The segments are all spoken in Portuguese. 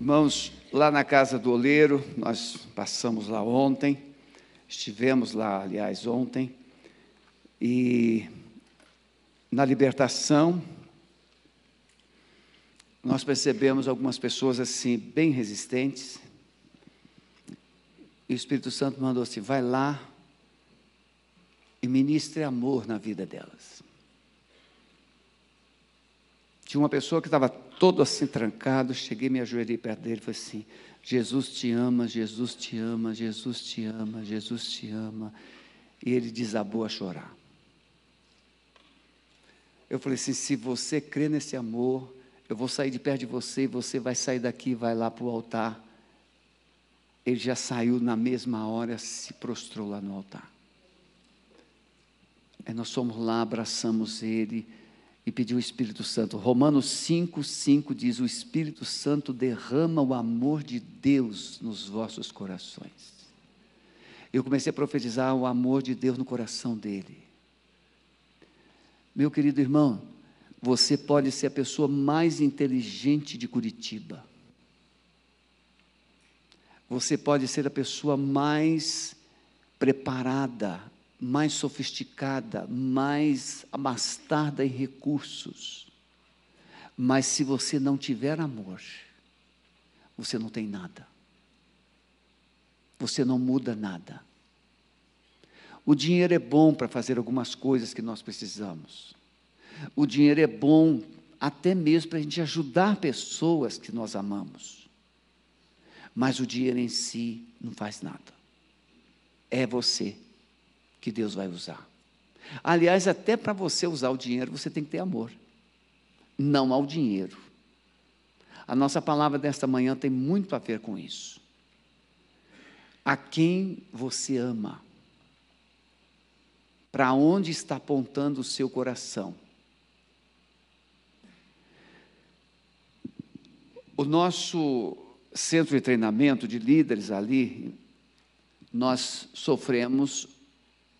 Irmãos, lá na casa do oleiro, nós passamos lá ontem, estivemos lá, aliás, ontem, e na libertação, nós percebemos algumas pessoas assim, bem resistentes, e o Espírito Santo mandou assim: vai lá e ministre amor na vida delas. Tinha uma pessoa que estava todo assim trancado, cheguei, me ajoelhei perto dele e falei assim: Jesus te ama, Jesus te ama, Jesus te ama, Jesus te ama. E ele desabou a chorar. Eu falei assim: se você crê nesse amor, eu vou sair de perto de você e você vai sair daqui vai lá para o altar. Ele já saiu na mesma hora, se prostrou lá no altar. Aí nós fomos lá, abraçamos ele e pediu o Espírito Santo. Romanos 5, 5 diz: O Espírito Santo derrama o amor de Deus nos vossos corações. Eu comecei a profetizar o amor de Deus no coração dele. Meu querido irmão, você pode ser a pessoa mais inteligente de Curitiba. Você pode ser a pessoa mais preparada, mais sofisticada, mais abastada em recursos. Mas se você não tiver amor, você não tem nada. Você não muda nada. O dinheiro é bom para fazer algumas coisas que nós precisamos. O dinheiro é bom até mesmo para a gente ajudar pessoas que nós amamos. Mas o dinheiro em si não faz nada. É você que Deus vai usar. Aliás, até para você usar o dinheiro, você tem que ter amor. Não ao dinheiro. A nossa palavra desta manhã tem muito a ver com isso. A quem você ama? Para onde está apontando o seu coração? O nosso centro de treinamento de líderes ali, nós sofremos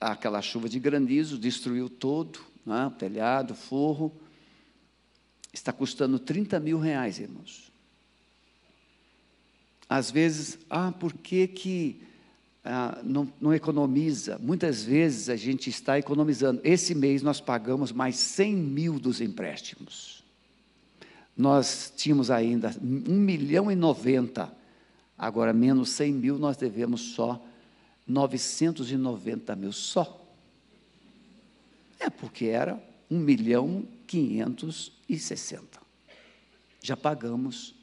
aquela chuva de granizo, destruiu todo, né, o telhado, o forro. Está custando 30 mil reais, irmãos. Às vezes, ah, por que, que ah, não, não economiza? Muitas vezes a gente está economizando. Esse mês nós pagamos mais 100 mil dos empréstimos. Nós tínhamos ainda 1 milhão e 90, agora menos 100 mil, nós devemos só 990 mil só. É porque era 1 milhão 560. Já pagamos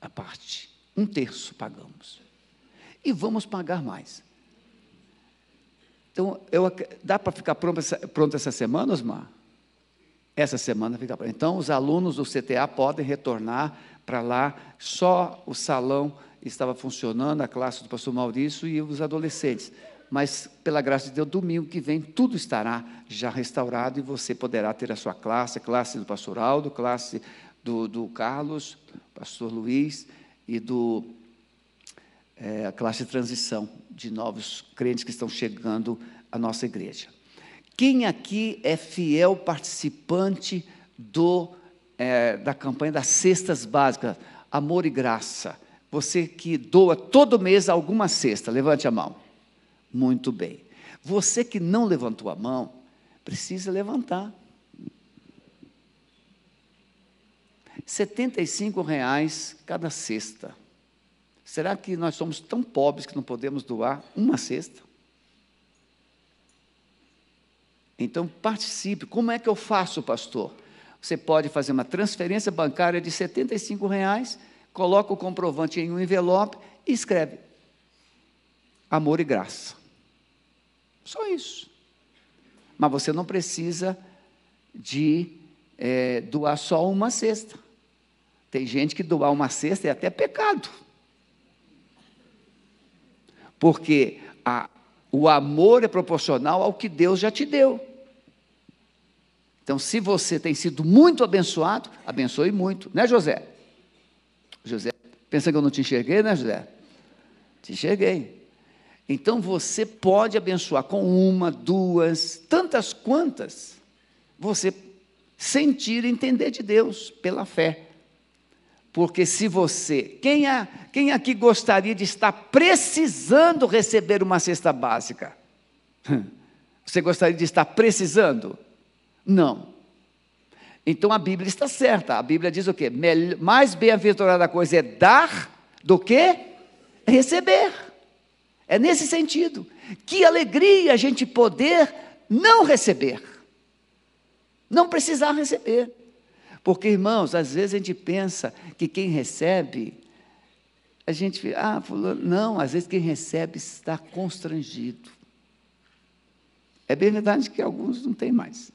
a parte, um terço pagamos. E vamos pagar mais. Então, eu, dá para ficar pronto essa, pronto essa semana, Osmar? Essa semana fica pronto. Então, os alunos do CTA podem retornar para lá, só o salão estava funcionando, a classe do pastor Maurício e os adolescentes. Mas, pela graça de Deus, domingo que vem tudo estará já restaurado e você poderá ter a sua classe, a classe do pastor Aldo, classe do, do Carlos, pastor Luiz e do é, a classe de transição de novos crentes que estão chegando à nossa igreja. Quem aqui é fiel participante do, é, da campanha das cestas básicas, amor e graça? Você que doa todo mês alguma cesta, levante a mão. Muito bem. Você que não levantou a mão, precisa levantar. R$ reais cada cesta. Será que nós somos tão pobres que não podemos doar uma cesta? Então participe. Como é que eu faço, pastor? Você pode fazer uma transferência bancária de R$ reais coloca o comprovante em um envelope e escreve amor e graça. Só isso. Mas você não precisa de é, doar só uma cesta. Tem gente que doar uma cesta é até pecado. Porque a, o amor é proporcional ao que Deus já te deu. Então, se você tem sido muito abençoado, abençoe muito, né, José? José, pensa que eu não te enxerguei, né, José? Te enxerguei. Então você pode abençoar com uma, duas, tantas quantas você sentir e entender de Deus pela fé. Porque se você, quem, é, quem aqui gostaria de estar precisando receber uma cesta básica? Você gostaria de estar precisando? Não. Então a Bíblia está certa. A Bíblia diz o quê? Mais bem-aventurada coisa é dar do que receber. É nesse sentido. Que alegria a gente poder não receber. Não precisar receber. Porque, irmãos, às vezes a gente pensa que quem recebe, a gente, ah, não, às vezes quem recebe está constrangido. É bem verdade que alguns não têm mais.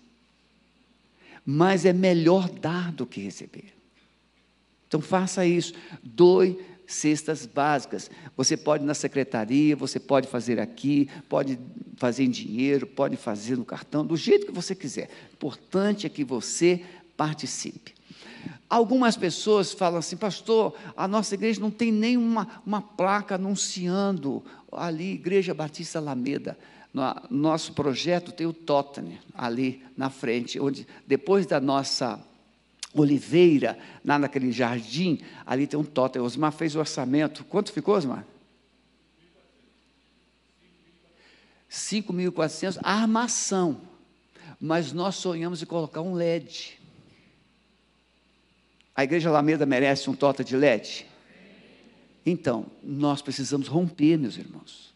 Mas é melhor dar do que receber. Então faça isso. Doe cestas básicas. Você pode na secretaria, você pode fazer aqui, pode fazer em dinheiro, pode fazer no cartão, do jeito que você quiser. O importante é que você participe. Algumas pessoas falam assim, pastor, a nossa igreja não tem nenhuma uma placa anunciando ali, Igreja Batista Alameda. No nosso projeto tem o Tottenham ali na frente, onde depois da nossa Oliveira, lá naquele jardim, ali tem um totem. Osmar fez o orçamento. Quanto ficou, Osmar? 5.400, armação. Mas nós sonhamos em colocar um LED. A Igreja Alameda merece um tota de LED? Então, nós precisamos romper, meus irmãos.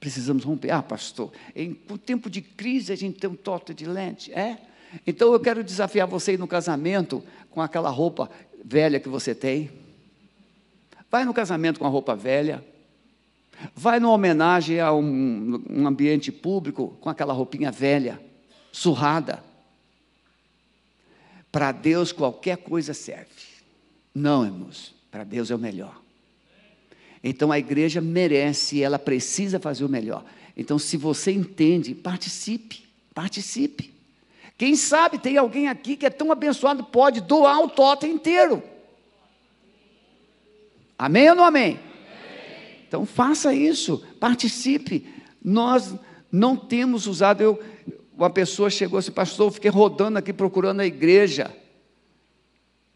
Precisamos romper. Ah, pastor, em tempo de crise a gente tem um tota de LED. É? Então eu quero desafiar você no casamento com aquela roupa velha que você tem. Vai no casamento com a roupa velha. Vai numa homenagem a um, um ambiente público com aquela roupinha velha, surrada. Para Deus qualquer coisa serve. Não, irmãos, para Deus é o melhor. Então a igreja merece, ela precisa fazer o melhor. Então, se você entende, participe, participe. Quem sabe tem alguém aqui que é tão abençoado, pode doar o totem inteiro. Amém ou não amém? amém? Então faça isso, participe. Nós não temos usado. Eu, uma pessoa chegou assim, pastor, eu fiquei rodando aqui procurando a igreja.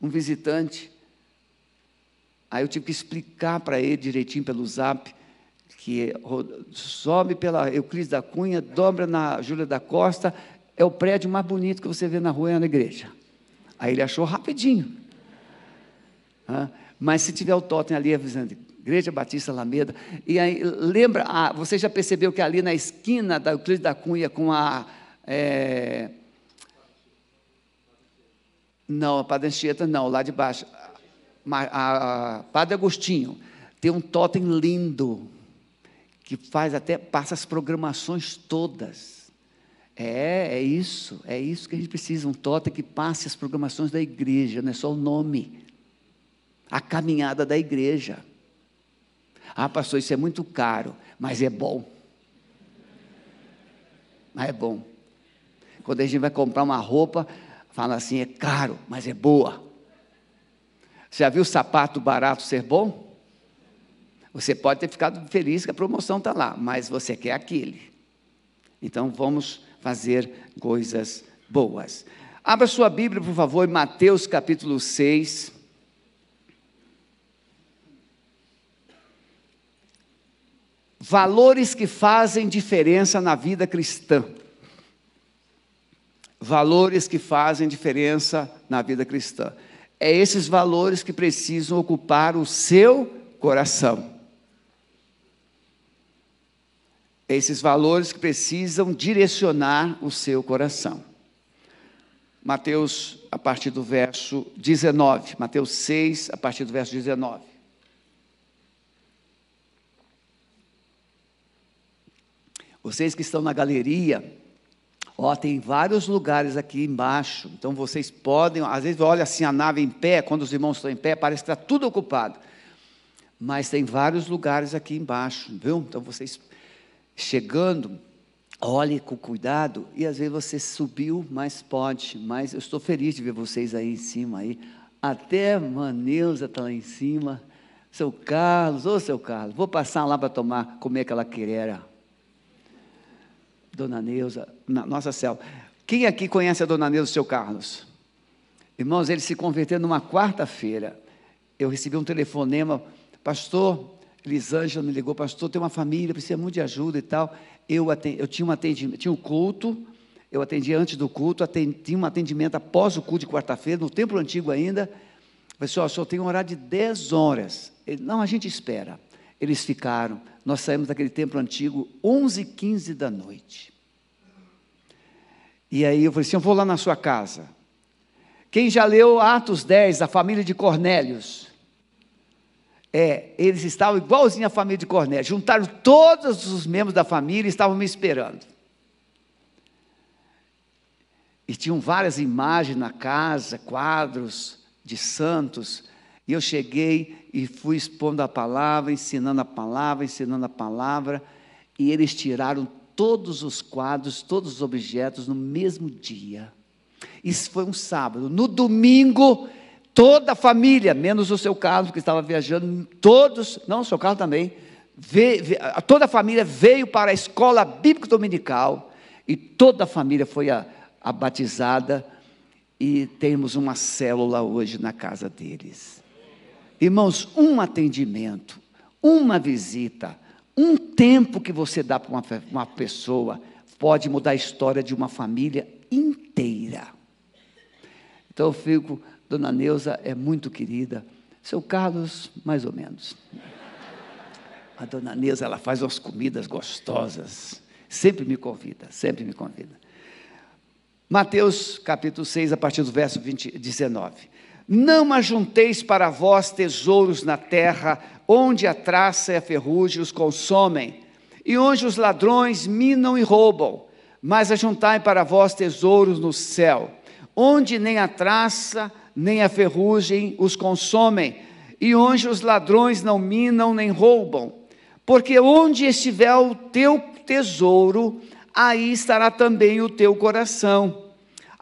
Um visitante. Aí eu tive que explicar para ele direitinho pelo zap que sobe pela Euclides da Cunha, dobra na Júlia da Costa, é o prédio mais bonito que você vê na rua, é na igreja. Aí ele achou rapidinho. mas se tiver o totem ali avisando, Igreja Batista Alameda, e aí, lembra, ah, você já percebeu que ali na esquina da Euclides da Cunha com a. É, não, a Padre Anchieta não, lá de baixo. A, a, Padre Agostinho tem um totem lindo, que faz até, passa as programações todas. É, é isso, é isso que a gente precisa, um totem que passe as programações da igreja, não é só o nome, a caminhada da igreja. Ah, pastor, isso é muito caro, mas é bom. Mas é bom. Quando a gente vai comprar uma roupa, fala assim, é caro, mas é boa. Você já viu sapato barato ser bom? Você pode ter ficado feliz que a promoção está lá, mas você quer aquele. Então vamos fazer coisas boas. Abra sua Bíblia, por favor, em Mateus capítulo 6. Valores que fazem diferença na vida cristã. Valores que fazem diferença na vida cristã. É esses valores que precisam ocupar o seu coração. esses valores que precisam direcionar o seu coração. Mateus, a partir do verso 19, Mateus 6, a partir do verso 19. Vocês que estão na galeria, ó, tem vários lugares aqui embaixo, então vocês podem, às vezes olha assim a nave em pé, quando os irmãos estão em pé, parece que está tudo ocupado. Mas tem vários lugares aqui embaixo, viu? Então vocês chegando, olhe com cuidado, e às vezes você subiu, mas pode, mas eu estou feliz de ver vocês aí em cima aí. Até Maneusa está lá em cima. Seu Carlos, ô seu Carlos, vou passar lá para tomar, comer aquela querera. Dona Neuza, nossa céu. Quem aqui conhece a Dona Neuza, seu Carlos? Irmãos, ele se converteu numa quarta-feira. Eu recebi um telefonema, pastor, Elisângela me ligou, pastor, tem uma família, precisa muito de ajuda e tal. Eu, atendi, eu tinha um atendimento, tinha um culto, eu atendi antes do culto, atendi, tinha um atendimento após o culto de quarta-feira, no templo antigo ainda. Pessoal, só tem um horário de 10 horas. Ele, não, a gente espera. Eles ficaram. Nós saímos daquele templo antigo 11 15 da noite. E aí eu falei assim: eu vou lá na sua casa. Quem já leu Atos 10, a família de Cornélios? É, eles estavam igualzinho à família de Cornélio. Juntaram todos os membros da família e estavam me esperando. E tinham várias imagens na casa, quadros de santos. E eu cheguei e fui expondo a palavra, ensinando a palavra, ensinando a palavra. E eles tiraram todos os quadros, todos os objetos no mesmo dia. Isso foi um sábado. No domingo, toda a família, menos o seu Carlos, que estava viajando, todos, não, o seu Carlos também, veio, toda a família veio para a escola bíblica dominical e toda a família foi a, a batizada e temos uma célula hoje na casa deles. Irmãos, um atendimento, uma visita, um tempo que você dá para uma, uma pessoa pode mudar a história de uma família inteira. Então eu fico, Dona Neuza é muito querida, seu Carlos, mais ou menos. A Dona Neuza, ela faz umas comidas gostosas, sempre me convida, sempre me convida. Mateus capítulo 6, a partir do verso 20, 19. Não ajunteis para vós tesouros na terra, onde a traça e a ferrugem os consomem, e onde os ladrões minam e roubam, mas ajuntai para vós tesouros no céu onde nem a traça, nem a ferrugem os consomem, e onde os ladrões não minam nem roubam. Porque onde estiver o teu tesouro, aí estará também o teu coração.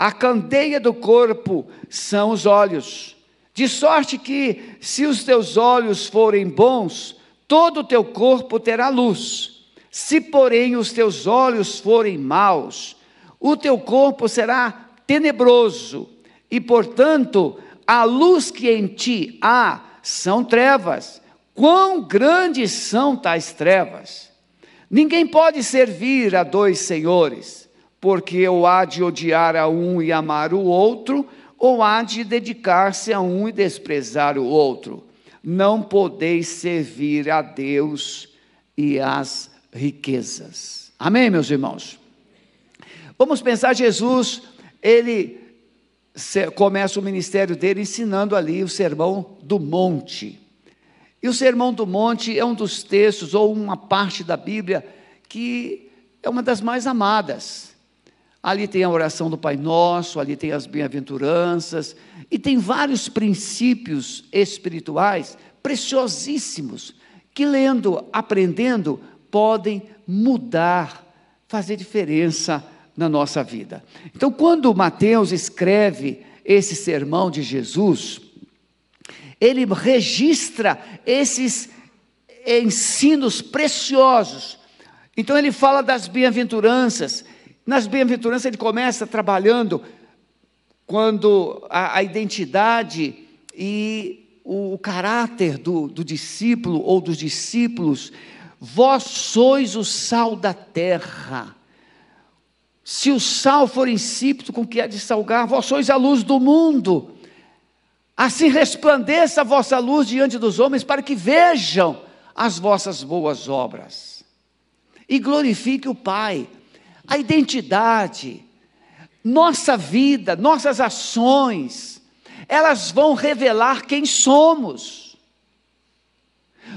A candeia do corpo são os olhos. De sorte que, se os teus olhos forem bons, todo o teu corpo terá luz. Se, porém, os teus olhos forem maus, o teu corpo será tenebroso, e portanto, a luz que em ti há são trevas. Quão grandes são tais trevas! Ninguém pode servir a dois senhores, porque ou há de odiar a um e amar o outro, ou há de dedicar-se a um e desprezar o outro. Não podeis servir a Deus e às riquezas. Amém, meus irmãos? Vamos pensar Jesus ele começa o ministério dele ensinando ali o sermão do monte. E o sermão do monte é um dos textos, ou uma parte da Bíblia, que é uma das mais amadas. Ali tem a oração do Pai Nosso, ali tem as bem-aventuranças, e tem vários princípios espirituais preciosíssimos, que lendo, aprendendo, podem mudar, fazer diferença na nossa vida. Então, quando Mateus escreve esse sermão de Jesus, ele registra esses ensinos preciosos. Então, ele fala das bem-aventuranças. Nas bem-aventuranças, ele começa trabalhando quando a, a identidade e o, o caráter do, do discípulo ou dos discípulos. Vós sois o sal da terra. Se o sal for insípido, com que é de salgar? Vós sois a luz do mundo. Assim resplandeça a vossa luz diante dos homens, para que vejam as vossas boas obras. E glorifique o Pai. A identidade, nossa vida, nossas ações, elas vão revelar quem somos.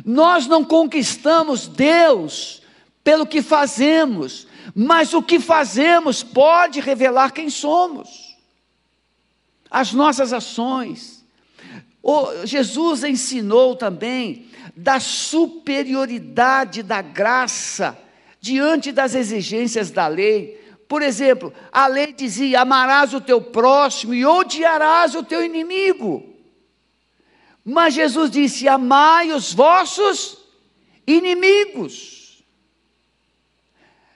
Nós não conquistamos Deus pelo que fazemos, mas o que fazemos pode revelar quem somos. As nossas ações. O, Jesus ensinou também da superioridade da graça diante das exigências da lei. Por exemplo, a lei dizia: amarás o teu próximo e odiarás o teu inimigo. Mas Jesus disse: amai os vossos inimigos.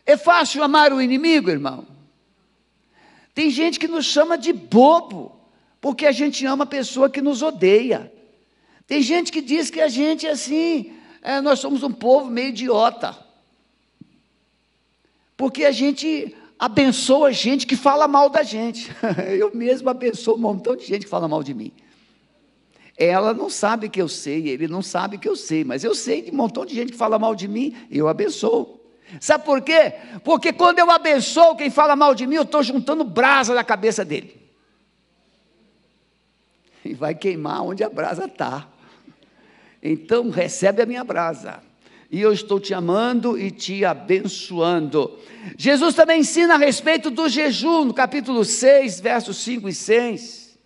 É fácil amar o inimigo, irmão? Tem gente que nos chama de bobo, porque a gente ama a pessoa que nos odeia. Tem gente que diz que a gente é assim, é, nós somos um povo meio idiota. Porque a gente abençoa gente que fala mal da gente. Eu mesmo abençoo um montão de gente que fala mal de mim. Ela não sabe que eu sei, ele não sabe que eu sei, mas eu sei de um montão de gente que fala mal de mim, eu abençoo. Sabe por quê? Porque quando eu abençoo quem fala mal de mim, eu estou juntando brasa na cabeça dele. E vai queimar onde a brasa está. Então recebe a minha brasa. E eu estou te amando e te abençoando. Jesus também ensina a respeito do jejum, no capítulo 6, versos 5 e 6.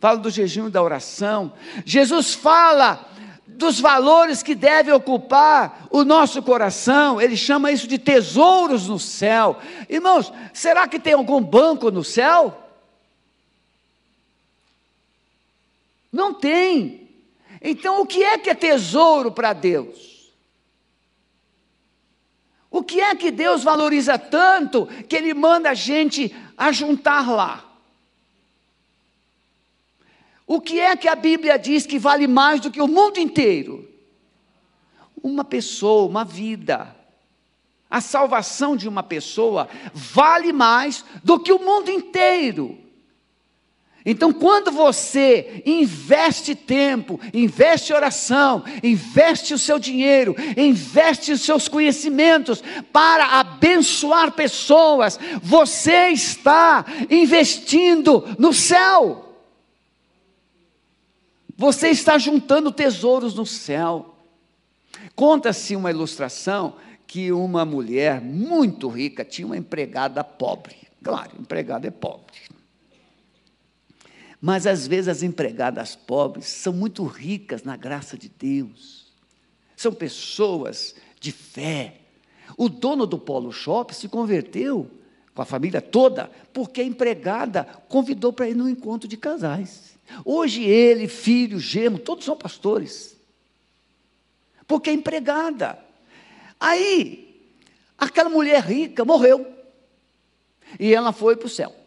Fala do jejum e da oração. Jesus fala dos valores que devem ocupar o nosso coração, ele chama isso de tesouros no céu. Irmãos, será que tem algum banco no céu? Não tem. Então, o que é que é tesouro para Deus? O que é que Deus valoriza tanto que Ele manda a gente ajuntar lá? O que é que a Bíblia diz que vale mais do que o mundo inteiro? Uma pessoa, uma vida. A salvação de uma pessoa vale mais do que o mundo inteiro. Então, quando você investe tempo, investe oração, investe o seu dinheiro, investe os seus conhecimentos para abençoar pessoas, você está investindo no céu. Você está juntando tesouros no céu. Conta-se uma ilustração que uma mulher muito rica tinha uma empregada pobre. Claro, empregada é pobre. Mas às vezes as empregadas pobres são muito ricas na graça de Deus. São pessoas de fé. O dono do Polo Shop se converteu com a família toda, porque a empregada convidou para ir no encontro de casais. Hoje ele, filho, gemo, todos são pastores. Porque é empregada. Aí, aquela mulher rica morreu. E ela foi para o céu.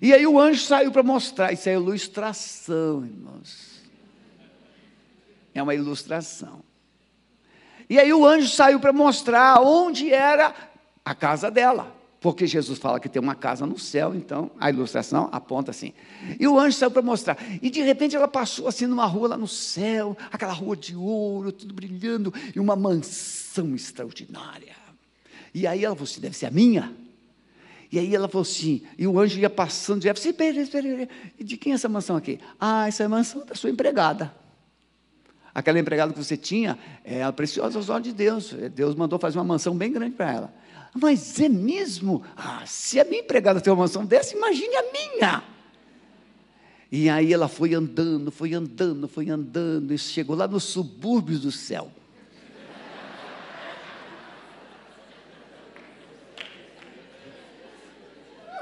E aí o anjo saiu para mostrar. Isso é ilustração, irmãos. É uma ilustração. E aí o anjo saiu para mostrar onde era a casa dela. Porque Jesus fala que tem uma casa no céu, então a ilustração aponta assim. E o anjo saiu para mostrar. E de repente ela passou assim numa rua lá no céu, aquela rua de ouro, tudo brilhando, e uma mansão extraordinária. E aí ela falou assim: deve ser a minha. E aí ela falou assim, e o anjo ia passando, e assim, espera, e de quem é essa mansão aqui? Ah, essa é a mansão da sua empregada. Aquela empregada que você tinha é preciosa aos olhos de Deus. Deus mandou fazer uma mansão bem grande para ela. Mas é mesmo? Ah, se a minha empregada tem uma mansão dessa, imagine a minha. E aí ela foi andando, foi andando, foi andando, e chegou lá nos subúrbios do céu.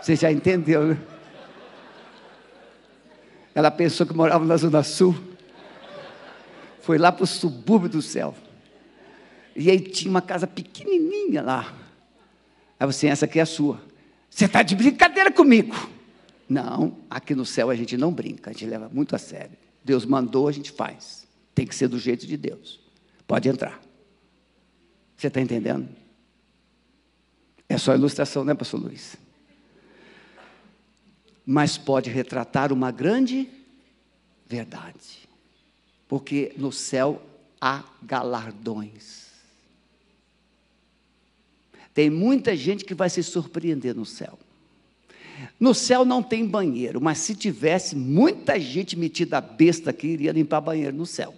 Você já entendeu, né? Ela pensou que morava na Zona Sul. Foi lá para o subúrbio do céu. E aí tinha uma casa pequenininha lá. Aí você, essa aqui é a sua. Você está de brincadeira comigo. Não, aqui no céu a gente não brinca, a gente leva muito a sério. Deus mandou, a gente faz. Tem que ser do jeito de Deus. Pode entrar. Você está entendendo? É só ilustração, né, pastor Luiz? Mas pode retratar uma grande verdade. Porque no céu há galardões. Tem muita gente que vai se surpreender no céu. No céu não tem banheiro, mas se tivesse, muita gente metida besta aqui iria limpar banheiro no céu.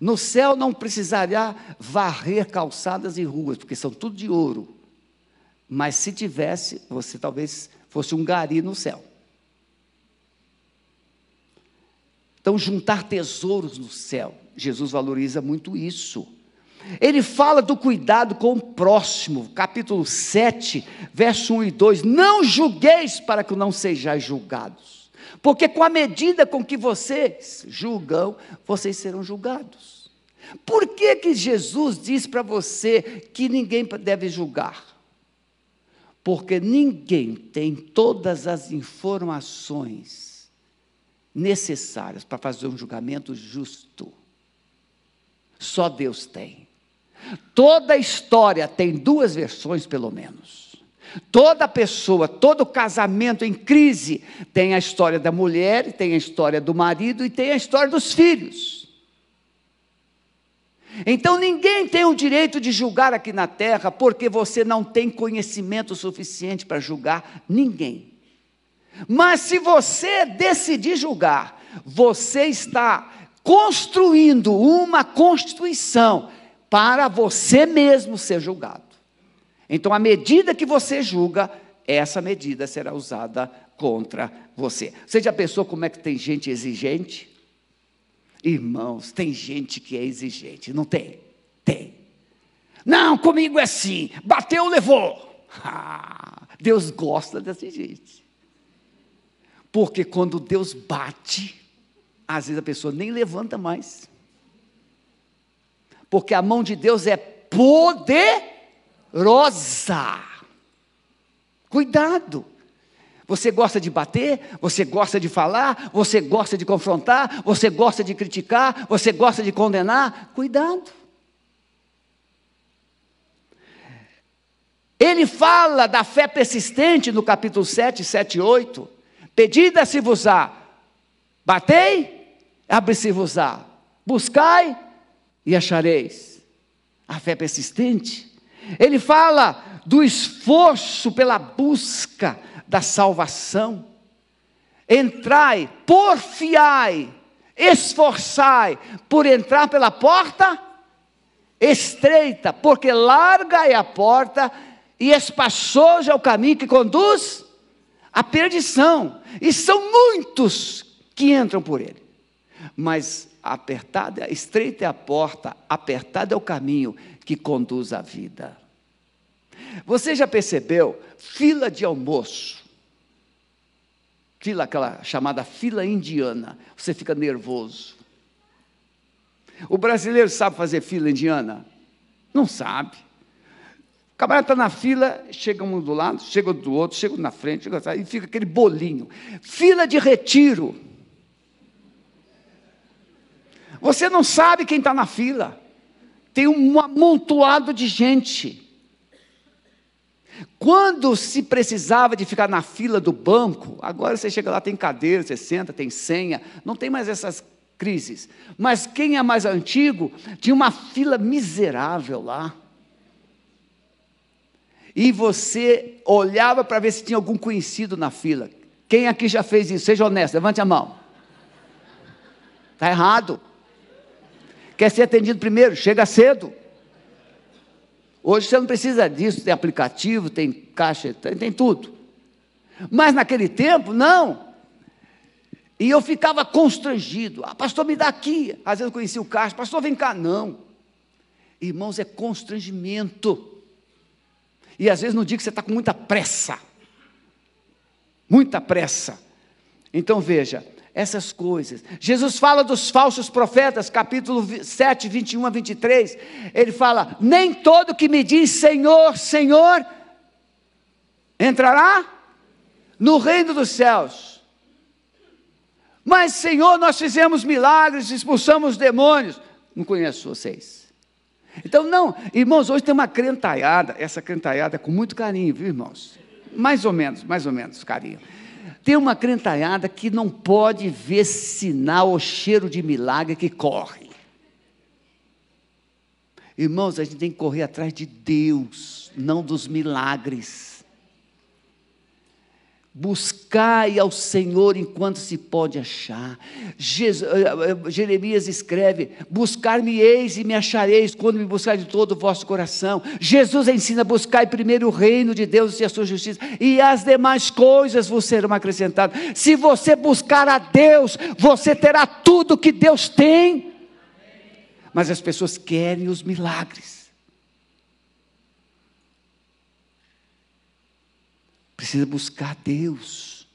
No céu não precisaria varrer calçadas e ruas, porque são tudo de ouro. Mas se tivesse, você talvez fosse um gari no céu. Então, juntar tesouros no céu, Jesus valoriza muito isso. Ele fala do cuidado com o próximo, capítulo 7, verso 1 e 2. Não julgueis para que não sejais julgados, porque com a medida com que vocês julgam, vocês serão julgados. Por que, que Jesus diz para você que ninguém deve julgar? Porque ninguém tem todas as informações necessárias para fazer um julgamento justo. Só Deus tem. Toda história tem duas versões, pelo menos. Toda pessoa, todo casamento em crise tem a história da mulher, tem a história do marido e tem a história dos filhos. Então ninguém tem o direito de julgar aqui na terra, porque você não tem conhecimento suficiente para julgar ninguém. Mas se você decidir julgar, você está construindo uma constituição para você mesmo ser julgado. Então, a medida que você julga, essa medida será usada contra você. Você já pensou como é que tem gente exigente? Irmãos, tem gente que é exigente, não tem? Tem. Não, comigo é assim, bateu, levou. Ah, Deus gosta dessa gente. Porque quando Deus bate, às vezes a pessoa nem levanta mais. Porque a mão de Deus é poder rosa. Cuidado. Você gosta de bater, você gosta de falar, você gosta de confrontar, você gosta de criticar, você gosta de condenar. Cuidado. Ele fala da fé persistente no capítulo 7, 7 e 8. Pedida se vos á, batei, abre-se vos á, buscai e achareis. A fé persistente ele fala do esforço pela busca da salvação. Entrai, porfiai, esforçai por entrar pela porta estreita, porque larga é a porta e espaçoso é o caminho que conduz à perdição, e são muitos que entram por ele. Mas apertada, estreita é a porta, apertado é o caminho que conduz à vida. Você já percebeu? Fila de almoço. Fila, aquela chamada fila indiana. Você fica nervoso. O brasileiro sabe fazer fila indiana? Não sabe. O camarada está na fila, chega um do lado, chega do outro, chega na frente, chega e fica aquele bolinho. Fila de retiro. Você não sabe quem está na fila. Tem um amontoado de gente. Quando se precisava de ficar na fila do banco, agora você chega lá, tem cadeira, você senta, tem senha, não tem mais essas crises. Mas quem é mais antigo, tinha uma fila miserável lá. E você olhava para ver se tinha algum conhecido na fila. Quem aqui já fez isso? Seja honesto, levante a mão. Está errado. Quer ser atendido primeiro? Chega cedo. Hoje você não precisa disso, tem aplicativo, tem caixa, tem, tem tudo. Mas naquele tempo, não. E eu ficava constrangido. Ah, pastor, me dá aqui. Às vezes eu conhecia o caixa, pastor, vem cá. Não. Irmãos, é constrangimento. E às vezes no dia que você está com muita pressa. Muita pressa. Então veja, essas coisas. Jesus fala dos falsos profetas, capítulo 7, 21 a 23. Ele fala: Nem todo que me diz Senhor, Senhor, entrará no reino dos céus. Mas, Senhor, nós fizemos milagres, expulsamos demônios. Não conheço vocês. Então, não, irmãos, hoje tem uma crentaiada, essa crentaiada é com muito carinho, viu, irmãos? Mais ou menos, mais ou menos carinho. Tem uma crentalhada que não pode ver sinal ou cheiro de milagre que corre. Irmãos, a gente tem que correr atrás de Deus, não dos milagres. Buscai ao Senhor enquanto se pode achar. Eh, eh, Jeremias escreve: Buscar-me-eis e me achareis quando me buscar de todo o vosso coração. Jesus ensina: Buscai primeiro o reino de Deus e a sua justiça, e as demais coisas vos serão acrescentadas. Se você buscar a Deus, você terá tudo que Deus tem. Mas as pessoas querem os milagres. Precisa buscar Deus.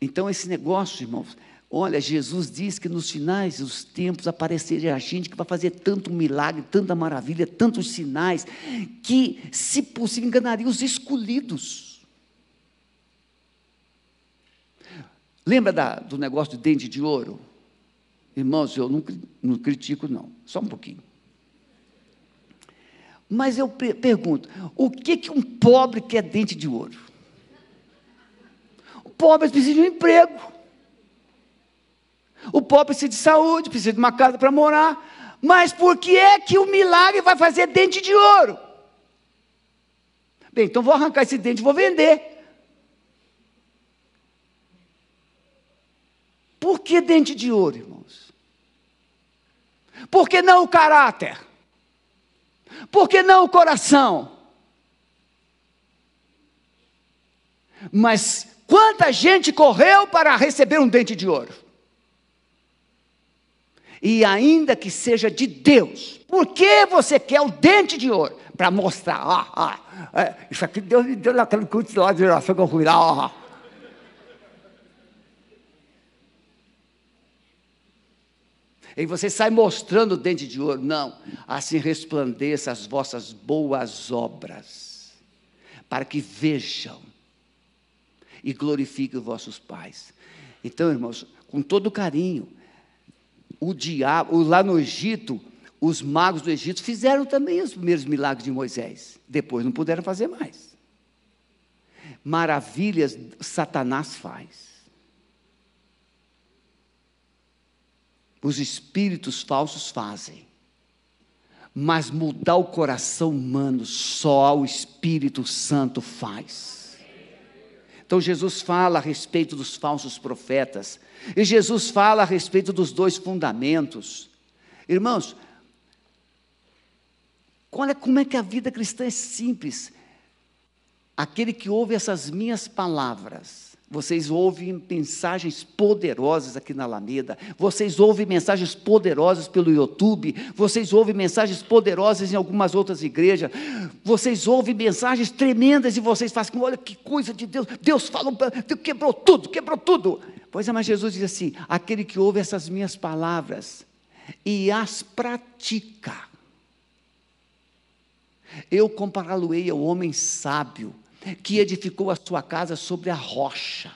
Então, esse negócio, irmãos, Olha, Jesus diz que nos finais dos tempos apareceria gente que vai fazer tanto milagre, tanta maravilha, tantos sinais, que, se possível, enganaria os escolhidos. Lembra da, do negócio de dente de ouro? Irmãos, eu não, não critico, não, só um pouquinho. Mas eu pergunto: o que, que um pobre quer dente de ouro? O pobre precisa de um emprego. O pobre precisa de saúde, precisa de uma casa para morar. Mas por que é que o milagre vai fazer dente de ouro? Bem, então vou arrancar esse dente e vou vender. Por que dente de ouro, irmãos? Por que não o caráter? Por que não o coração? Mas quanta gente correu para receber um dente de ouro? e ainda que seja de Deus. Por que você quer o dente de ouro? Para mostrar, é, isso aqui Deus me deu naquele culto lá de oração que eu fui lá. E você sai mostrando o dente de ouro. Não, assim resplandeça as vossas boas obras, para que vejam e glorifiquem os vossos pais. Então, irmãos, com todo carinho, o diabo, lá no Egito, os magos do Egito fizeram também os primeiros milagres de Moisés. Depois não puderam fazer mais. Maravilhas Satanás faz. Os espíritos falsos fazem. Mas mudar o coração humano só o Espírito Santo faz. Então Jesus fala a respeito dos falsos profetas. E Jesus fala a respeito dos dois fundamentos. Irmãos, olha como é que a vida cristã é simples. Aquele que ouve essas minhas palavras, vocês ouvem mensagens poderosas aqui na Alameda, vocês ouvem mensagens poderosas pelo YouTube, vocês ouvem mensagens poderosas em algumas outras igrejas, vocês ouvem mensagens tremendas e vocês fazem, olha que coisa de Deus, Deus falou, Deus quebrou tudo, quebrou tudo. Pois é, mas Jesus diz assim: aquele que ouve essas minhas palavras e as pratica, eu compará-lo-ei ao homem sábio que edificou a sua casa sobre a rocha.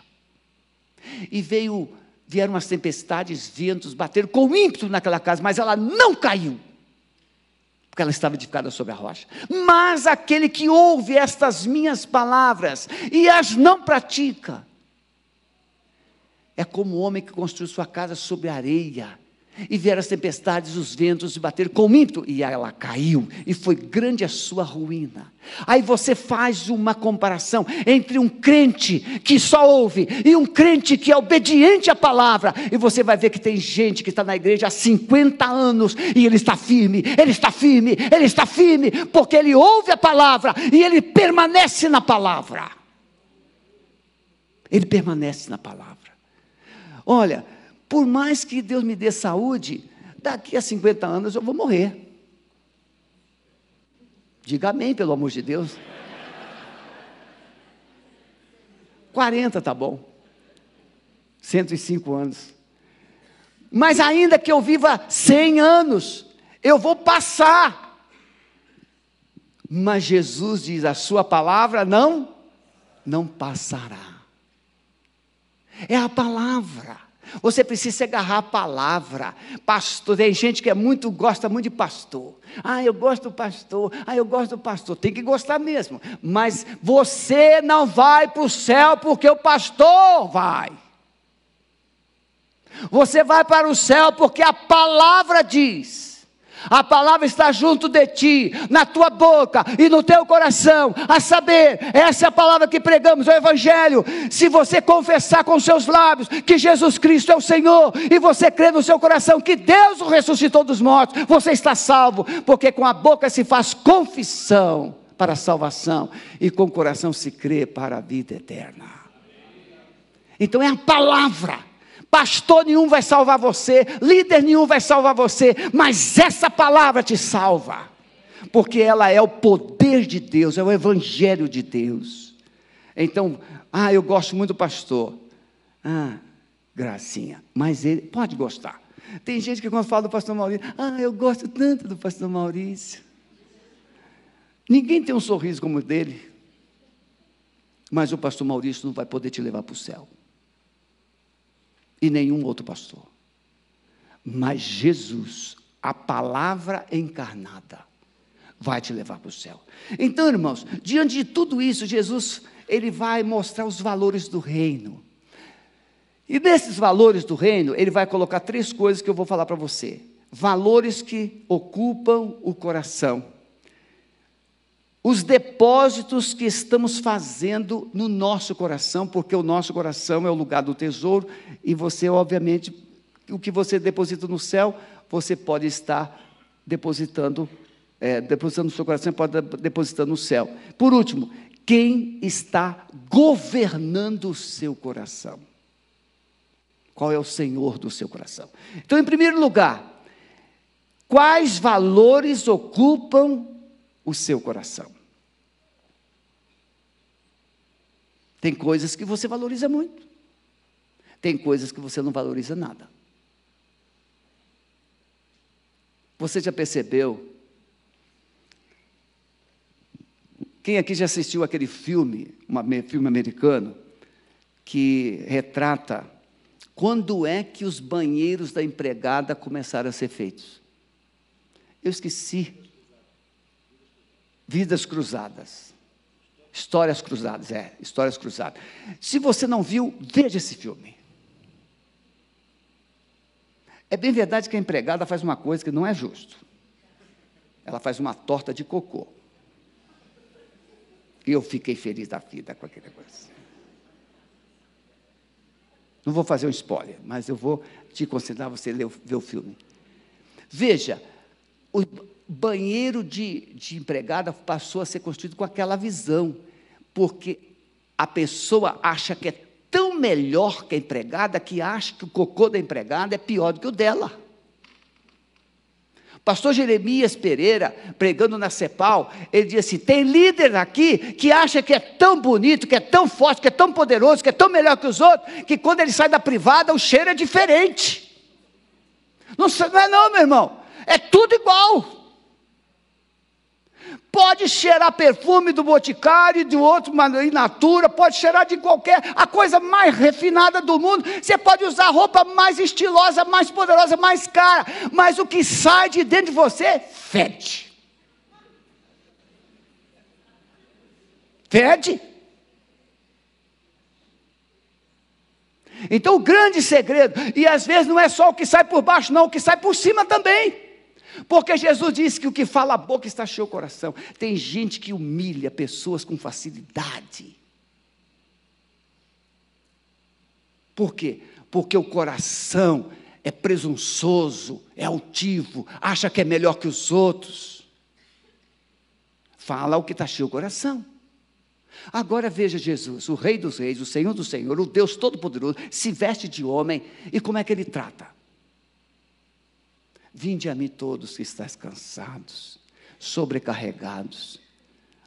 E veio, vieram as tempestades, ventos, bateram com ímpeto naquela casa, mas ela não caiu, porque ela estava edificada sobre a rocha. Mas aquele que ouve estas minhas palavras e as não pratica, é como o homem que construiu sua casa sobre areia. E vieram as tempestades, os ventos e bateram com ímpeto, e ela caiu, e foi grande a sua ruína. Aí você faz uma comparação entre um crente que só ouve e um crente que é obediente à palavra, e você vai ver que tem gente que está na igreja há 50 anos e ele está firme, ele está firme, ele está firme, porque ele ouve a palavra e ele permanece na palavra. Ele permanece na palavra. Olha, por mais que Deus me dê saúde, daqui a 50 anos eu vou morrer. Diga amém, pelo amor de Deus. 40 tá bom. 105 anos. Mas ainda que eu viva 100 anos, eu vou passar. Mas Jesus diz: a sua palavra não não passará. É a palavra. Você precisa se agarrar à palavra. Pastor, tem gente que é muito, gosta muito de pastor. Ah, eu gosto do pastor. Ah, eu gosto do pastor. Tem que gostar mesmo. Mas você não vai para o céu porque o pastor vai. Você vai para o céu porque a palavra diz. A palavra está junto de ti, na tua boca e no teu coração. A saber, essa é a palavra que pregamos, o Evangelho. Se você confessar com seus lábios que Jesus Cristo é o Senhor e você crê no seu coração que Deus o ressuscitou dos mortos, você está salvo, porque com a boca se faz confissão para a salvação e com o coração se crê para a vida eterna. Então é a palavra Pastor nenhum vai salvar você, líder nenhum vai salvar você, mas essa palavra te salva, porque ela é o poder de Deus, é o evangelho de Deus. Então, ah, eu gosto muito do pastor. Ah, gracinha. Mas ele pode gostar. Tem gente que quando fala do pastor Maurício, ah, eu gosto tanto do pastor Maurício. Ninguém tem um sorriso como o dele. Mas o pastor Maurício não vai poder te levar para o céu. E nenhum outro pastor. Mas Jesus, a palavra encarnada, vai te levar para o céu. Então, irmãos, diante de tudo isso, Jesus, ele vai mostrar os valores do reino. E desses valores do reino, ele vai colocar três coisas que eu vou falar para você. Valores que ocupam o coração. Os depósitos que estamos fazendo no nosso coração, porque o nosso coração é o lugar do tesouro, e você, obviamente, o que você deposita no céu, você pode estar depositando, é, depositando no seu coração, pode depositar no céu. Por último, quem está governando o seu coração? Qual é o Senhor do seu coração? Então, em primeiro lugar, quais valores ocupam o seu coração? Tem coisas que você valoriza muito, tem coisas que você não valoriza nada. Você já percebeu? Quem aqui já assistiu aquele filme, um filme americano, que retrata quando é que os banheiros da empregada começaram a ser feitos? Eu esqueci. Vidas cruzadas. Histórias cruzadas, é, histórias cruzadas. Se você não viu, veja esse filme. É bem verdade que a empregada faz uma coisa que não é justo. Ela faz uma torta de cocô. E eu fiquei feliz da vida com aquele negócio. Não vou fazer um spoiler, mas eu vou te considerar você ler, ver o filme. Veja, o banheiro de, de empregada passou a ser construído com aquela visão, porque a pessoa acha que é tão melhor que a empregada que acha que o cocô da empregada é pior do que o dela. Pastor Jeremias Pereira, pregando na CEPAL, ele disse assim: tem líder aqui que acha que é tão bonito, que é tão forte, que é tão poderoso, que é tão melhor que os outros, que quando ele sai da privada o cheiro é diferente. Não, não é não, meu irmão. É tudo igual. Pode cheirar perfume do Boticário, de outro Inatura, pode cheirar de qualquer, a coisa mais refinada do mundo. Você pode usar roupa mais estilosa, mais poderosa, mais cara, mas o que sai de dentro de você fede. Fede. Então o grande segredo, e às vezes não é só o que sai por baixo, não, o que sai por cima também. Porque Jesus disse que o que fala a boca está cheio o coração. Tem gente que humilha pessoas com facilidade. Por quê? Porque o coração é presunçoso, é altivo, acha que é melhor que os outros. Fala o que está cheio o coração. Agora veja Jesus, o Rei dos Reis, o Senhor do Senhor, o Deus Todo-Poderoso, se veste de homem e como é que ele trata? Vinde a mim todos que estáis cansados, sobrecarregados,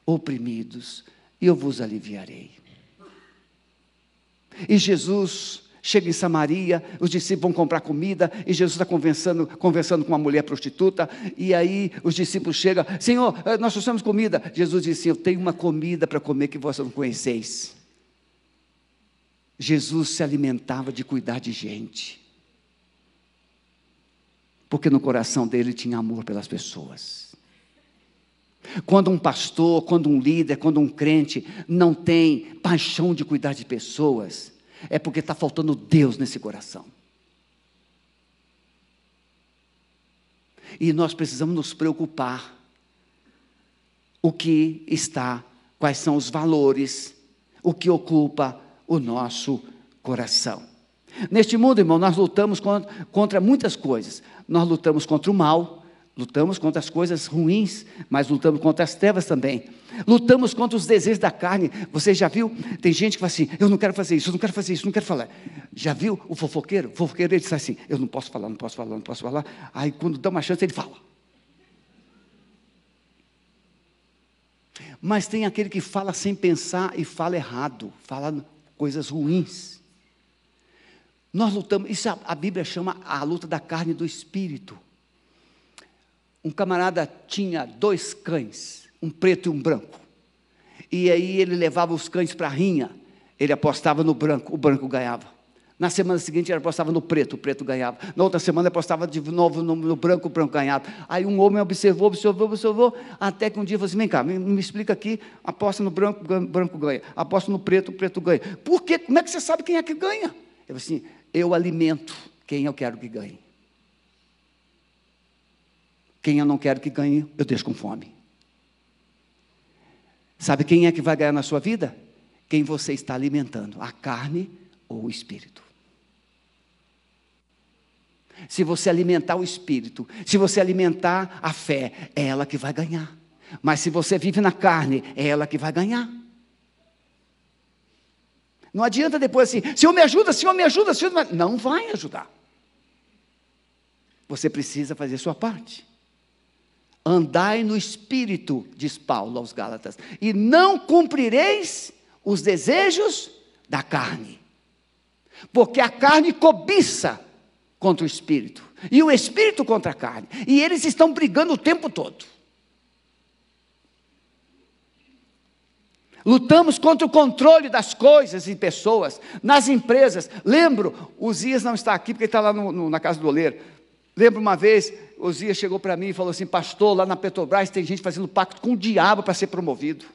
oprimidos, e eu vos aliviarei. E Jesus chega em Samaria, os discípulos vão comprar comida, e Jesus está conversando, conversando com uma mulher prostituta, e aí os discípulos chegam, Senhor, eh, nós trouxemos comida. Jesus disse, eu tenho uma comida para comer que vós não conheceis. Jesus se alimentava de cuidar de gente porque no coração dele tinha amor pelas pessoas. Quando um pastor, quando um líder, quando um crente não tem paixão de cuidar de pessoas, é porque está faltando Deus nesse coração. E nós precisamos nos preocupar o que está, quais são os valores, o que ocupa o nosso coração. Neste mundo, irmão, nós lutamos contra, muitas coisas. Nós lutamos contra o mal, lutamos contra as coisas ruins, mas lutamos contra as trevas também. Lutamos contra os desejos da carne. Você já viu? Tem gente que fala assim: eu não quero fazer isso, eu não quero fazer isso, não quero falar. Já viu o fofoqueiro? O fofoqueiro ele diz assim: eu não posso falar, não posso falar, não posso falar. Aí quando dá uma chance, ele fala. Mas tem aquele que fala sem pensar e fala errado, fala coisas ruins. Nós lutamos, isso a, a Bíblia chama a luta da carne e do espírito. Um camarada tinha dois cães, um preto e um branco. E aí ele levava os cães para a rinha, ele apostava no branco, o branco ganhava. Na semana seguinte ele apostava no preto, o preto ganhava. Na outra semana ele apostava de novo no, no, branco, o branco ganhava. Aí um homem observou, observou, observou, até que um dia falou assim: vem cá, me, me explica aqui, aposta no branco, o branco ganha. Aposta no preto, o preto ganha. Por quê? Como é que você sabe quem é que ganha? Ele falou assim: eu alimento quem eu quero que ganhe. Quem eu não quero que ganhe, eu deixo com fome. Sabe quem é que vai ganhar na sua vida? Quem você está alimentando, a carne ou o espírito. Se você alimentar o espírito, se você alimentar a fé, é ela que vai ganhar. Mas se você vive na carne, é ela que vai ganhar. Não adianta depois assim, Senhor me ajuda, Senhor me ajuda, Senhor me... não vai ajudar. Você precisa fazer sua parte. Andai no espírito, diz Paulo aos Gálatas, e não cumprireis os desejos da carne. Porque a carne cobiça contra o espírito, e o espírito contra a carne, e eles estão brigando o tempo todo. Lutamos contra o controle das coisas e pessoas, nas empresas. Lembro, o Zias não está aqui porque ele está lá no, no, na casa do oleiro. Lembro uma vez, o Zias chegou para mim e falou assim: Pastor, lá na Petrobras tem gente fazendo pacto com o diabo para ser promovido.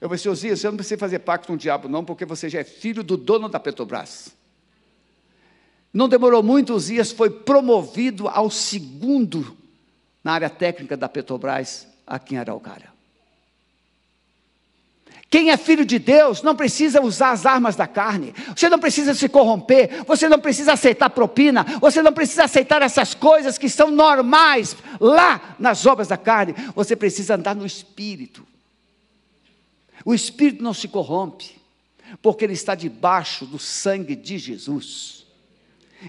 Eu falei assim: Osias, você não precisa fazer pacto com o diabo, não, porque você já é filho do dono da Petrobras. Não demorou muito, Osias foi promovido ao segundo na área técnica da Petrobras, aqui em Araucária. Quem é filho de Deus não precisa usar as armas da carne, você não precisa se corromper, você não precisa aceitar propina, você não precisa aceitar essas coisas que são normais lá nas obras da carne, você precisa andar no espírito. O espírito não se corrompe, porque ele está debaixo do sangue de Jesus.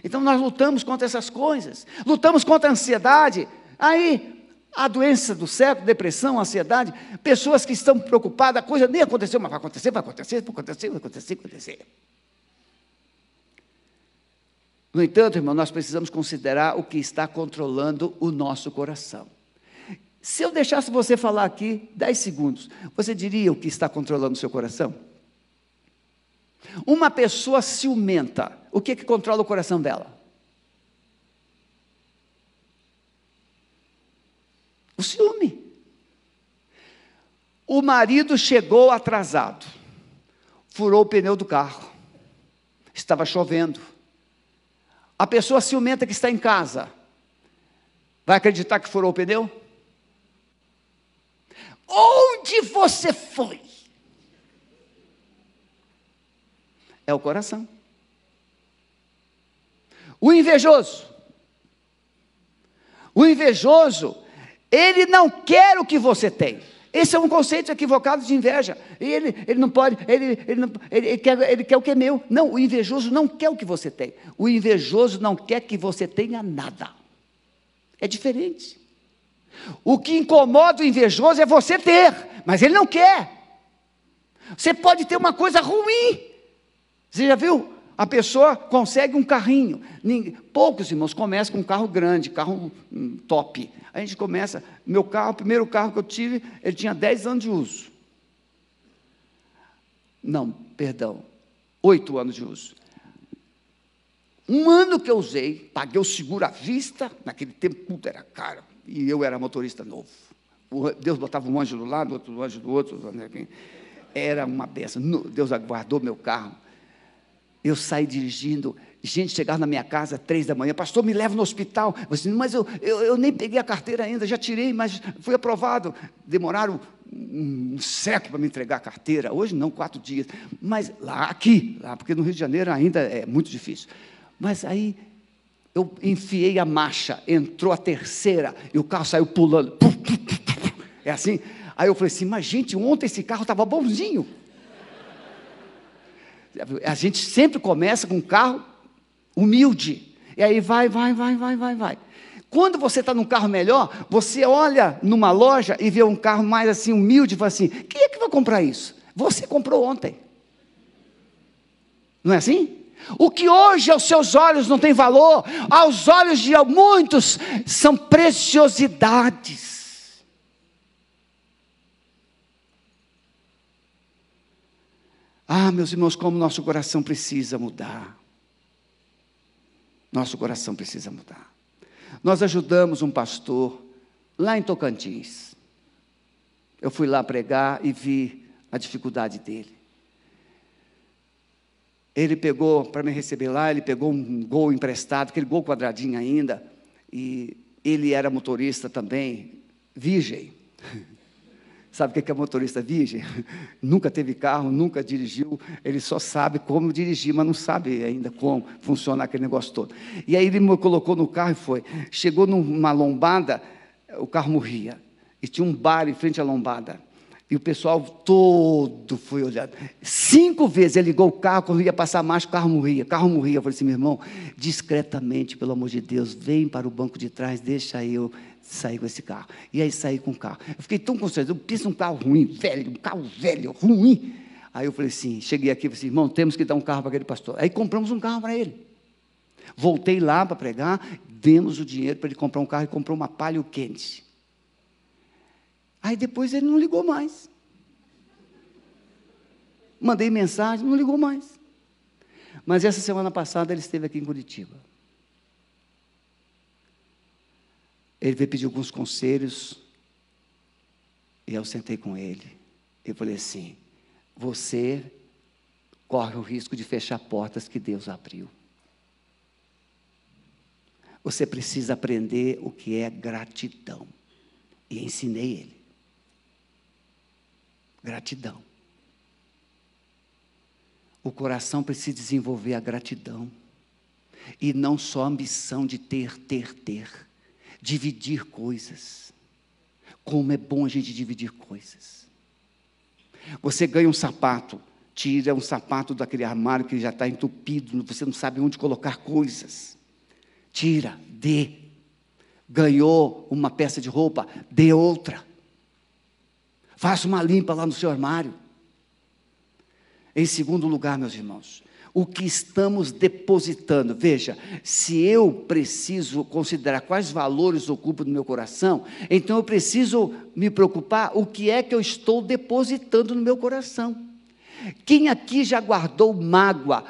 Então nós lutamos contra essas coisas, lutamos contra a ansiedade. Aí a doença do século, depressão, ansiedade, pessoas que estão preocupadas, a coisa nem aconteceu, mas vai acontecer, vai acontecer, vai acontecer, vai acontecer, vai acontecer. No entanto, irmão, nós precisamos considerar o que está controlando o nosso coração. Se eu deixasse você falar aqui 10 segundos, você diria o que está controlando o seu coração? Uma pessoa ciumenta, o que, que controla o coração dela? O ciúme. O marido chegou atrasado, furou o pneu do carro, estava chovendo. A pessoa ciumenta que está em casa, vai acreditar que furou o pneu? Onde você foi? É o coração. O invejoso. O invejoso ele não quer o que você tem. Esse é um conceito equivocado de inveja. Ele, ele não pode, ele, ele, não, ele, ele, quer, ele quer o que é meu. Não, o invejoso não quer o que você tem. O invejoso não quer que você tenha nada. É diferente. O que incomoda o invejoso é você ter, mas ele não quer. Você pode ter uma coisa ruim. Você já viu? A pessoa consegue um carrinho. Poucos irmãos começam com um carro grande, carro hum, top. A gente começa. Meu carro, o primeiro carro que eu tive, ele tinha 10 anos de uso. Não, perdão, 8 anos de uso. Um ano que eu usei, paguei o seguro à vista, naquele tempo tudo era caro, e eu era motorista novo. Deus botava um anjo do lado, outro anjo do outro. Era uma peça. Deus aguardou meu carro. Eu saí dirigindo, gente chegava na minha casa três da manhã, pastor, me leva no hospital. Eu disse, mas eu, eu, eu, nem peguei a carteira ainda, já tirei, mas fui aprovado. Demoraram um século para me entregar a carteira, hoje não, quatro dias. Mas lá, aqui, lá, porque no Rio de Janeiro ainda é muito difícil. Mas aí eu enfiei a marcha, entrou a terceira, e o carro saiu pulando. É assim. Aí eu falei assim, mas gente, ontem esse carro estava bonzinho. A gente sempre começa com um carro humilde. E aí vai, vai, vai, vai, vai, vai. Quando você está num carro melhor, você olha numa loja e vê um carro mais assim humilde e fala assim: quem é que vai comprar isso? Você comprou ontem. Não é assim? O que hoje aos seus olhos não tem valor, aos olhos de muitos são preciosidades. Ah, meus irmãos, como nosso coração precisa mudar. Nosso coração precisa mudar. Nós ajudamos um pastor lá em Tocantins. Eu fui lá pregar e vi a dificuldade dele. Ele pegou, para me receber lá, ele pegou um gol emprestado, aquele gol quadradinho ainda, e ele era motorista também, virgem. Sabe o que é motorista virgem? nunca teve carro, nunca dirigiu, ele só sabe como dirigir, mas não sabe ainda como funciona aquele negócio todo. E aí ele me colocou no carro e foi. Chegou numa lombada, o carro morria. E tinha um bar em frente à lombada. E o pessoal todo foi olhando. Cinco vezes ele ligou o carro, quando ia passar marcha, o carro morria, o carro morria. Eu falei assim, meu irmão, discretamente, pelo amor de Deus, vem para o banco de trás, deixa eu sair com esse carro. E aí saí com o carro. Eu fiquei tão constrangido, eu penso um carro ruim, velho, um carro velho, ruim. Aí eu falei assim, cheguei aqui e falei assim, irmão, temos que dar um carro para aquele pastor. Aí compramos um carro para ele. Voltei lá para pregar, demos o dinheiro para ele comprar um carro e comprou uma palio quente. Aí depois ele não ligou mais. Mandei mensagem, não ligou mais. Mas essa semana passada ele esteve aqui em Curitiba. Ele veio pedir alguns conselhos. E eu sentei com ele. Eu falei assim: Você corre o risco de fechar portas que Deus abriu. Você precisa aprender o que é gratidão. E ensinei ele. Gratidão. O coração precisa desenvolver a gratidão. E não só a ambição de ter, ter, ter. Dividir coisas. Como é bom a gente dividir coisas. Você ganha um sapato, tira um sapato daquele armário que já está entupido, você não sabe onde colocar coisas. Tira, dê. Ganhou uma peça de roupa, dê outra. Faça uma limpa lá no seu armário. Em segundo lugar, meus irmãos, o que estamos depositando. Veja, se eu preciso considerar quais valores ocupam no meu coração, então eu preciso me preocupar o que é que eu estou depositando no meu coração. Quem aqui já guardou mágoa,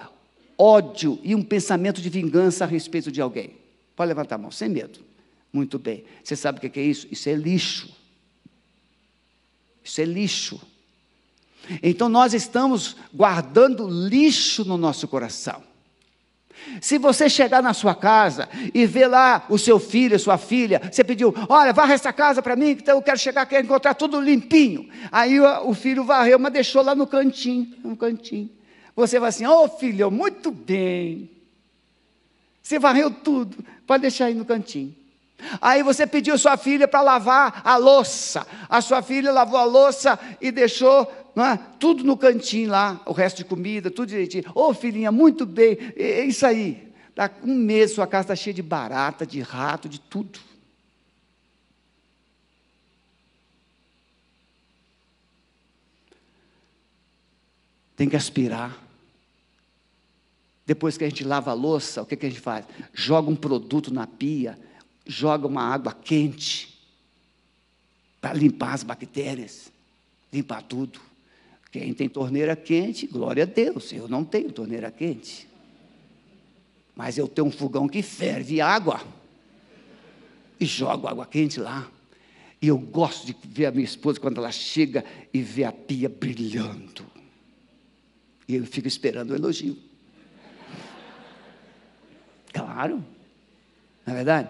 ódio e um pensamento de vingança a respeito de alguém? Pode levantar a mão, sem medo. Muito bem. Você sabe o que é isso? Isso é lixo. Isso é lixo. Então nós estamos guardando lixo no nosso coração. Se você chegar na sua casa e ver lá o seu filho, a sua filha, você pediu, olha, varra essa casa para mim, que eu quero chegar, quero encontrar tudo limpinho. Aí o filho varreu, mas deixou lá no cantinho, no cantinho. Você vai assim, ô oh, filho, muito bem. Você varreu tudo, pode deixar aí no cantinho. Aí você pediu sua filha para lavar a louça. A sua filha lavou a louça e deixou é, tudo no cantinho lá, o resto de comida, tudo direitinho. Ô oh, filhinha, muito bem, é isso aí. Dá um mês sua casa está cheia de barata, de rato, de tudo. Tem que aspirar. Depois que a gente lava a louça, o que, que a gente faz? Joga um produto na pia joga uma água quente para limpar as bactérias, limpar tudo. Quem tem torneira quente, glória a Deus. Eu não tenho torneira quente. Mas eu tenho um fogão que ferve água. E jogo água quente lá. E eu gosto de ver a minha esposa quando ela chega e vê a pia brilhando. E eu fico esperando o elogio. Claro. Não é verdade?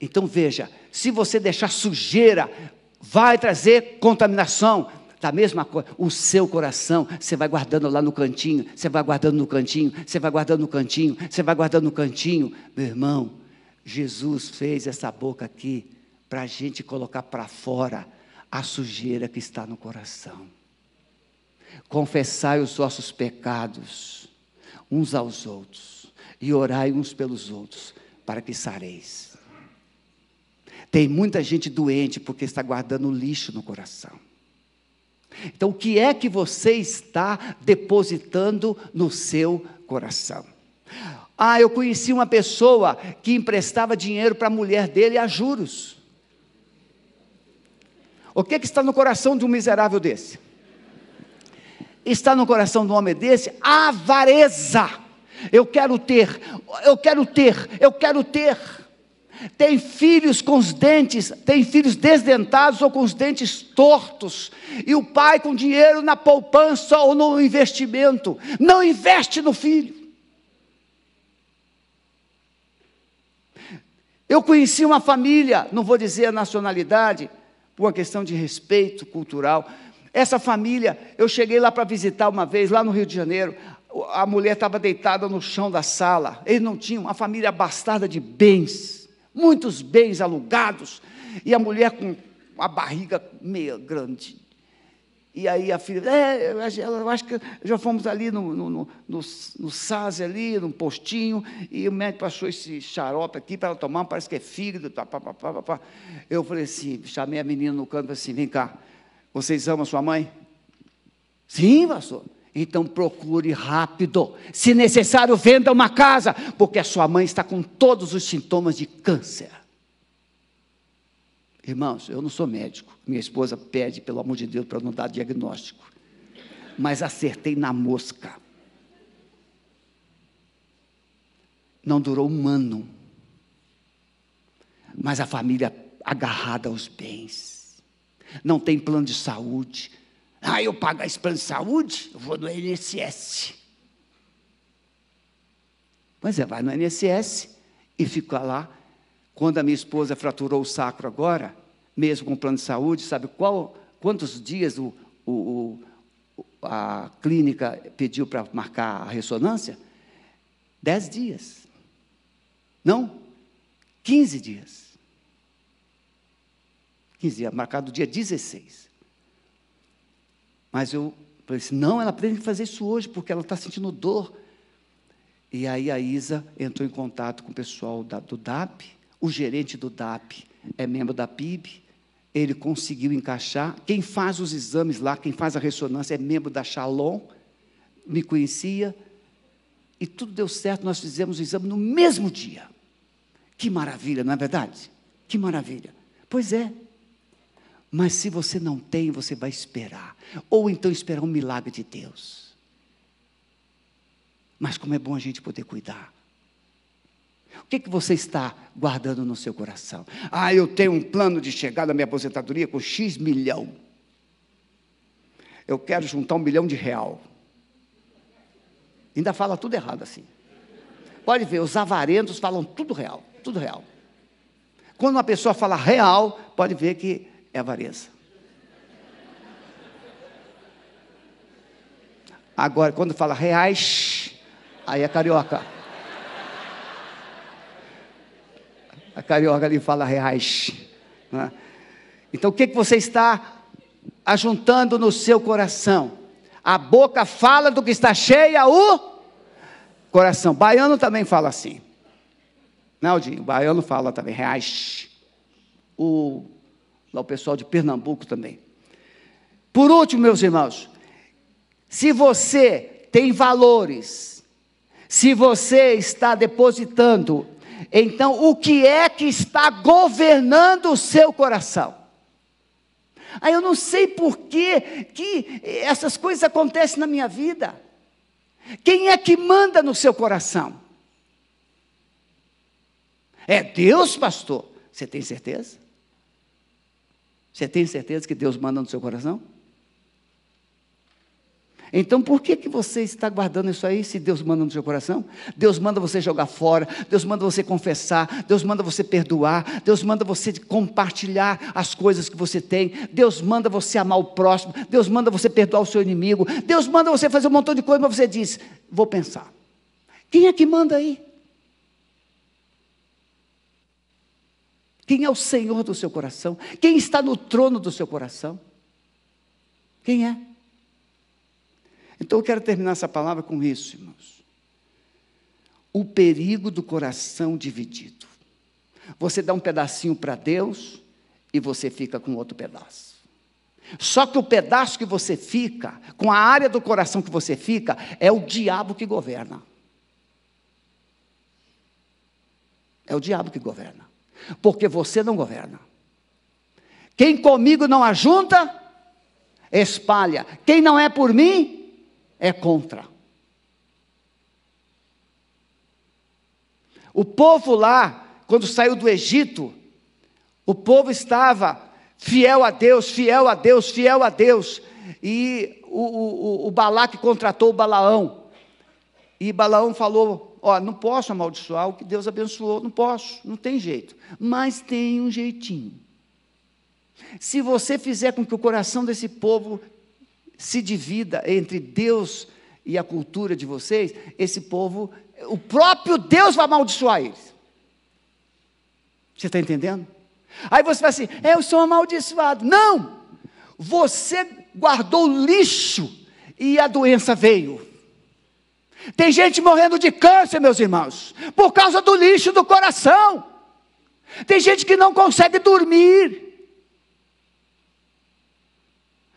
Então veja, se você deixar sujeira, vai trazer contaminação. Da mesma coisa, o seu coração, você vai guardando lá no cantinho, você vai guardando no cantinho, você vai guardando no cantinho, você vai guardando no cantinho. Meu irmão, Jesus fez essa boca aqui para a gente colocar para fora a sujeira que está no coração. Confessai os vossos pecados uns aos outros e orai uns pelos outros para que sareis. Tem muita gente doente porque está guardando lixo no coração. Então, o que é que você está depositando no seu coração? Ah, eu conheci uma pessoa que emprestava dinheiro para a mulher dele a juros. O que, que está no coração de um miserável desse? Está no coração de um homem desse avareza. Eu quero ter, eu quero ter, eu quero ter. Tem filhos com os dentes, tem filhos desdentados ou com os dentes tortos, e o pai com dinheiro na poupança ou no investimento, não investe no filho. Eu conheci uma família, não vou dizer a nacionalidade, por uma questão de respeito cultural. Essa família, eu cheguei lá para visitar uma vez, lá no Rio de Janeiro a mulher estava deitada no chão da sala. Eles não tinham uma família abastada de bens, muitos bens alugados, e a mulher com a barriga meio grande. E aí a filha, é, eu acho que já fomos ali no, no, no, no, no SAS ali, num postinho, e o médico passou esse xarope aqui para ela tomar, parece que é fígado. Pá, pá, pá, pá, Eu falei assim, chamei a menina no canto assim, vem cá, vocês amam a sua mãe? Sim, pastor. Então procure rápido. Se necessário, venda uma casa, porque a sua mãe está com todos os sintomas de câncer. Irmãos, eu não sou médico. Minha esposa pede, pelo amor de Deus, para não dar diagnóstico. Mas acertei na mosca. Não durou um ano. Mas a família agarrada aos bens. Não tem plano de saúde ah, eu pago esse plano de saúde, eu vou no INSS. Pois é, vai no INSS e fica lá. Quando a minha esposa fraturou o sacro agora, mesmo com plano de saúde, sabe qual, quantos dias o, o, o a clínica pediu para marcar a ressonância? Dez dias. Não, quinze dias. Quinze dias, marcado dia 16. Mas eu falei assim: não, ela tem que fazer isso hoje, porque ela está sentindo dor. E aí a Isa entrou em contato com o pessoal da, do DAP, o gerente do DAP é membro da PIB, ele conseguiu encaixar. Quem faz os exames lá, quem faz a ressonância é membro da Shalom, me conhecia, e tudo deu certo, nós fizemos o exame no mesmo dia. Que maravilha, não é verdade? Que maravilha. Pois é, mas se você não tem, você vai esperar. Ou então esperar um milagre de Deus. Mas como é bom a gente poder cuidar. O que, que você está guardando no seu coração? Ah, eu tenho um plano de chegar na minha aposentadoria com X milhão. Eu quero juntar um milhão de real. Ainda fala tudo errado assim. Pode ver, os avarentos falam tudo real, tudo real. Quando uma pessoa fala real, pode ver que é avareza. Agora, quando fala reais, aí é carioca. A carioca ali fala reais. Né? Então, o que, que você está ajuntando no seu coração? A boca fala do que está cheia, o coração. Baiano também fala assim. Não, Aldinho, o baiano fala também, reais. O lá o pessoal de Pernambuco também. Por último, meus irmãos, se você tem valores, se você está depositando, então o que é que está governando o seu coração? Aí eu não sei por que, que essas coisas acontecem na minha vida. Quem é que manda no seu coração? É Deus, pastor. Você tem certeza? Você tem certeza que Deus manda no seu coração? Então, por que, que você está guardando isso aí se Deus manda no seu coração? Deus manda você jogar fora, Deus manda você confessar, Deus manda você perdoar, Deus manda você compartilhar as coisas que você tem, Deus manda você amar o próximo, Deus manda você perdoar o seu inimigo, Deus manda você fazer um montão de coisas, mas você diz: vou pensar. Quem é que manda aí? Quem é o Senhor do seu coração? Quem está no trono do seu coração? Quem é? Então eu quero terminar essa palavra com isso, irmãos. O perigo do coração dividido. Você dá um pedacinho para Deus e você fica com outro pedaço. Só que o pedaço que você fica, com a área do coração que você fica, é o diabo que governa. É o diabo que governa. Porque você não governa. Quem comigo não ajunta, espalha. Quem não é por mim, é contra. O povo lá, quando saiu do Egito, o povo estava fiel a Deus, fiel a Deus, fiel a Deus. E o, o, o Balaque contratou o Balaão. E Balaão falou: Ó, não posso amaldiçoar o que Deus abençoou, não posso, não tem jeito. Mas tem um jeitinho. Se você fizer com que o coração desse povo se divida entre Deus e a cultura de vocês, esse povo, o próprio Deus vai amaldiçoar eles. Você está entendendo? Aí você vai assim, é, eu sou amaldiçoado. Não! Você guardou lixo e a doença veio. Tem gente morrendo de câncer, meus irmãos, por causa do lixo do coração. Tem gente que não consegue dormir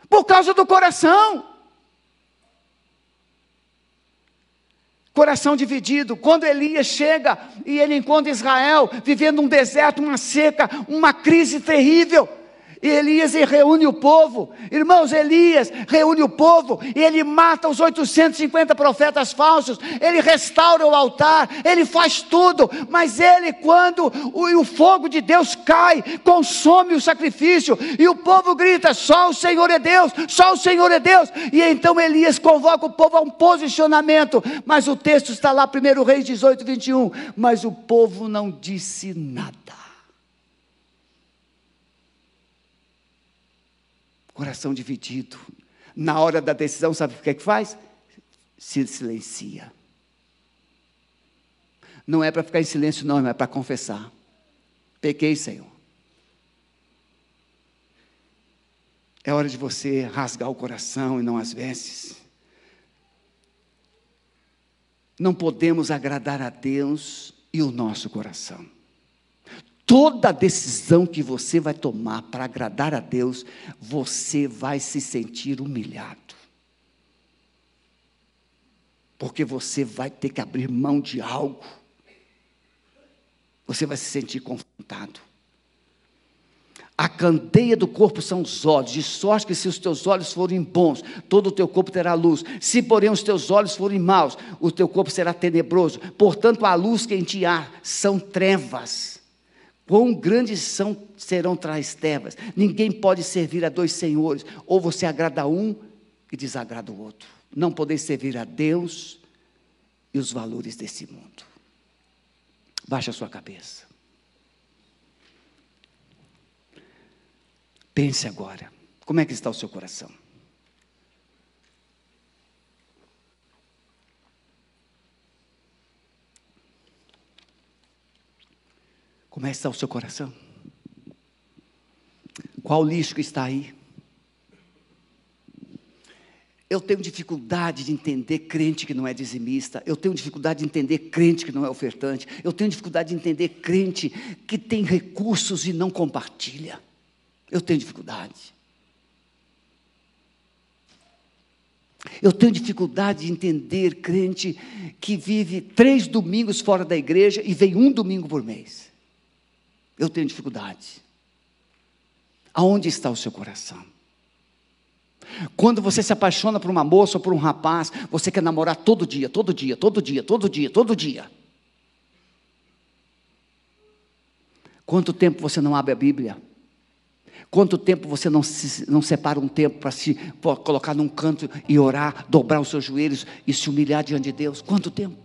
por causa do coração. Coração dividido. Quando Elias chega e ele encontra Israel vivendo um deserto, uma seca, uma crise terrível. E Elias reúne o povo, irmãos, Elias reúne o povo, e ele mata os 850 profetas falsos, ele restaura o altar, ele faz tudo, mas ele, quando o, o fogo de Deus cai, consome o sacrifício, e o povo grita: só o Senhor é Deus, só o Senhor é Deus, e então Elias convoca o povo a um posicionamento, mas o texto está lá, 1 Reis 18, 21, mas o povo não disse nada. Coração dividido. Na hora da decisão, sabe o que é que faz? Se silencia. Não é para ficar em silêncio, não, é para confessar. Pequei, Senhor. É hora de você rasgar o coração e não as vestes. Não podemos agradar a Deus e o nosso coração. Toda decisão que você vai tomar para agradar a Deus, você vai se sentir humilhado. Porque você vai ter que abrir mão de algo. Você vai se sentir confrontado. A candeia do corpo são os olhos, de sorte que se os teus olhos forem bons, todo o teu corpo terá luz. Se, porém, os teus olhos forem maus, o teu corpo será tenebroso. Portanto, a luz que em ti há são trevas. Quão grandes são, serão traz trevas. Ninguém pode servir a dois senhores. Ou você agrada um e desagrada o outro. Não podeis servir a Deus e os valores desse mundo. Baixa a sua cabeça. Pense agora. Como é que está o seu coração? Como está o seu coração? Qual lixo que está aí? Eu tenho dificuldade de entender crente que não é dizimista. Eu tenho dificuldade de entender crente que não é ofertante. Eu tenho dificuldade de entender crente que tem recursos e não compartilha. Eu tenho dificuldade. Eu tenho dificuldade de entender crente que vive três domingos fora da igreja e vem um domingo por mês. Eu tenho dificuldade. Aonde está o seu coração? Quando você se apaixona por uma moça ou por um rapaz, você quer namorar todo dia, todo dia, todo dia, todo dia, todo dia. Quanto tempo você não abre a Bíblia? Quanto tempo você não, se, não separa um tempo para se pra colocar num canto e orar, dobrar os seus joelhos e se humilhar diante de Deus? Quanto tempo?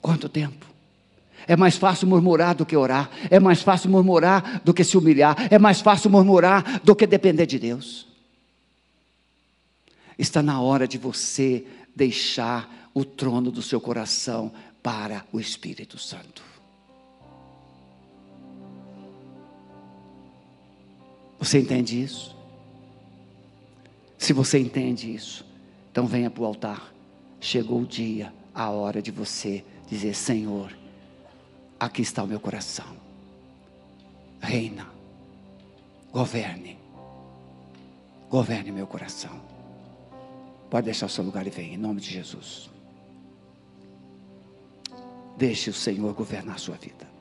Quanto tempo? É mais fácil murmurar do que orar. É mais fácil murmurar do que se humilhar. É mais fácil murmurar do que depender de Deus. Está na hora de você deixar o trono do seu coração para o Espírito Santo. Você entende isso? Se você entende isso, então venha para o altar. Chegou o dia, a hora de você dizer: Senhor, aqui está o meu coração. Reina, Governe. Governe meu coração. Pode deixar o seu lugar e vem, em nome de Jesus. Deixe o Senhor governar a sua vida.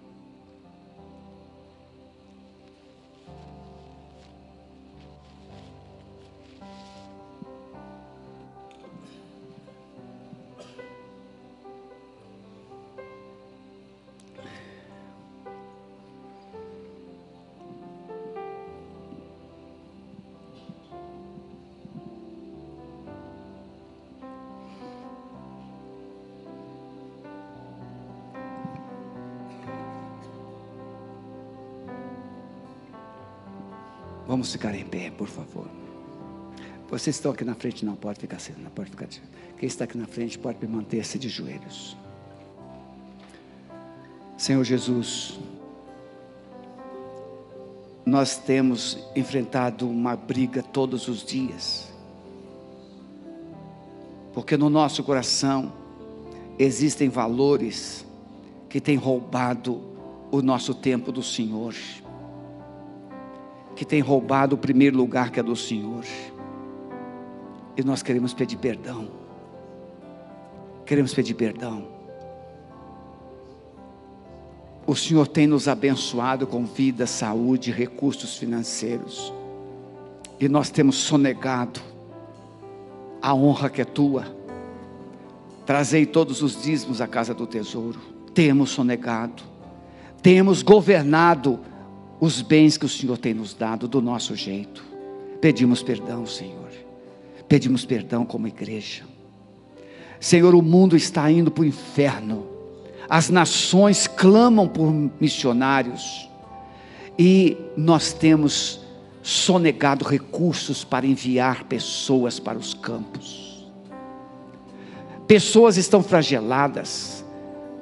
Vamos ficar em pé, por favor. Vocês estão aqui na frente, não pode ficar assim, não pode ficar. Quem está aqui na frente pode manter-se de joelhos. Senhor Jesus, nós temos enfrentado uma briga todos os dias, porque no nosso coração existem valores que têm roubado o nosso tempo do Senhor que tem roubado o primeiro lugar que é do Senhor. E nós queremos pedir perdão. Queremos pedir perdão. O Senhor tem nos abençoado com vida, saúde, recursos financeiros. E nós temos sonegado a honra que é tua. Trazei todos os dízimos à casa do tesouro. Temos sonegado. Temos governado os bens que o Senhor tem nos dado do nosso jeito. Pedimos perdão, Senhor. Pedimos perdão como igreja. Senhor, o mundo está indo para o inferno. As nações clamam por missionários. E nós temos sonegado recursos para enviar pessoas para os campos. Pessoas estão flageladas,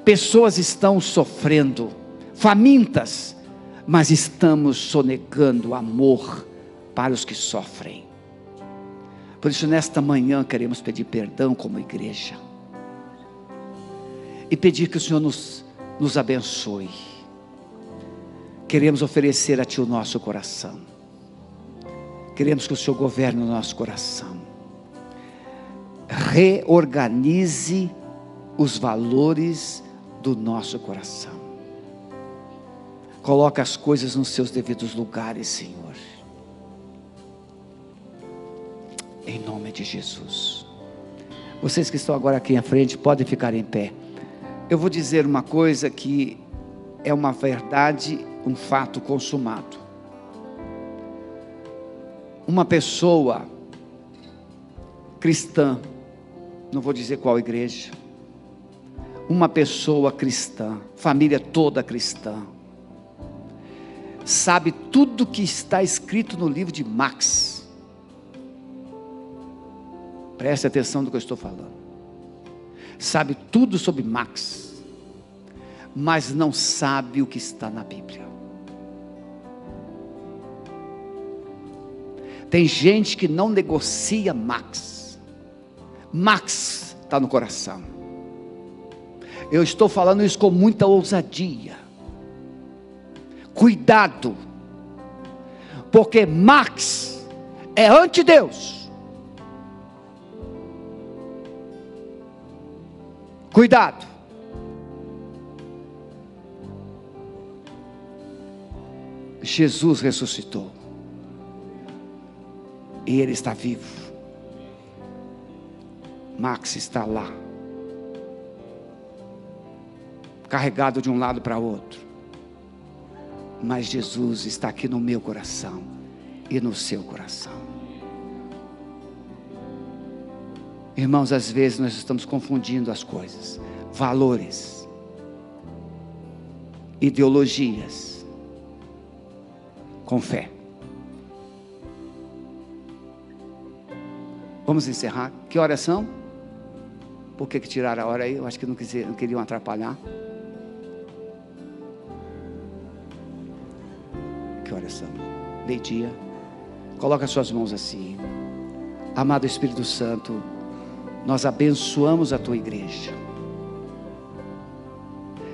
pessoas estão sofrendo, famintas, mas estamos sonegando amor para os que sofrem. Por isso, nesta manhã, queremos pedir perdão como igreja e pedir que o Senhor nos, nos abençoe. Queremos oferecer a Ti o nosso coração, queremos que o Senhor governe o nosso coração, reorganize os valores do nosso coração. Coloca as coisas nos seus devidos lugares, Senhor. Em nome de Jesus. Vocês que estão agora aqui à frente podem ficar em pé. Eu vou dizer uma coisa que é uma verdade, um fato consumado. Uma pessoa cristã, não vou dizer qual igreja, uma pessoa cristã, família toda cristã, sabe tudo que está escrito no livro de Max. Preste atenção no que eu estou falando. Sabe tudo sobre Max, mas não sabe o que está na Bíblia. Tem gente que não negocia Max. Max está no coração. Eu estou falando isso com muita ousadia cuidado, porque Max é anti-Deus. Cuidado. Jesus ressuscitou. E Ele está vivo. Max está lá, carregado de um lado para outro mas Jesus está aqui no meu coração e no seu coração. Irmãos, às vezes nós estamos confundindo as coisas, valores, ideologias, com fé. Vamos encerrar. Que horas são? Por que, que tiraram a hora aí? Eu acho que não, quis, não queriam atrapalhar. Meio-dia. Coloca suas mãos assim. Amado Espírito Santo, nós abençoamos a tua igreja.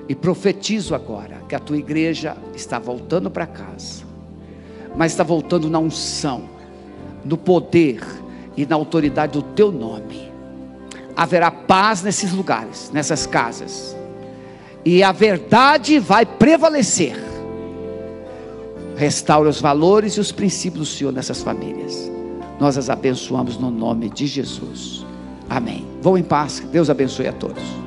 E profetizo agora que a tua igreja está voltando para casa. mas está voltando na unção, no poder e na autoridade do teu nome. Haverá paz nesses lugares, nessas casas, e a verdade vai prevalecer. Restaura os valores e os princípios do Senhor nessas famílias. Nós as abençoamos no nome de Jesus. Amém. Vão em paz. Deus abençoe a todos.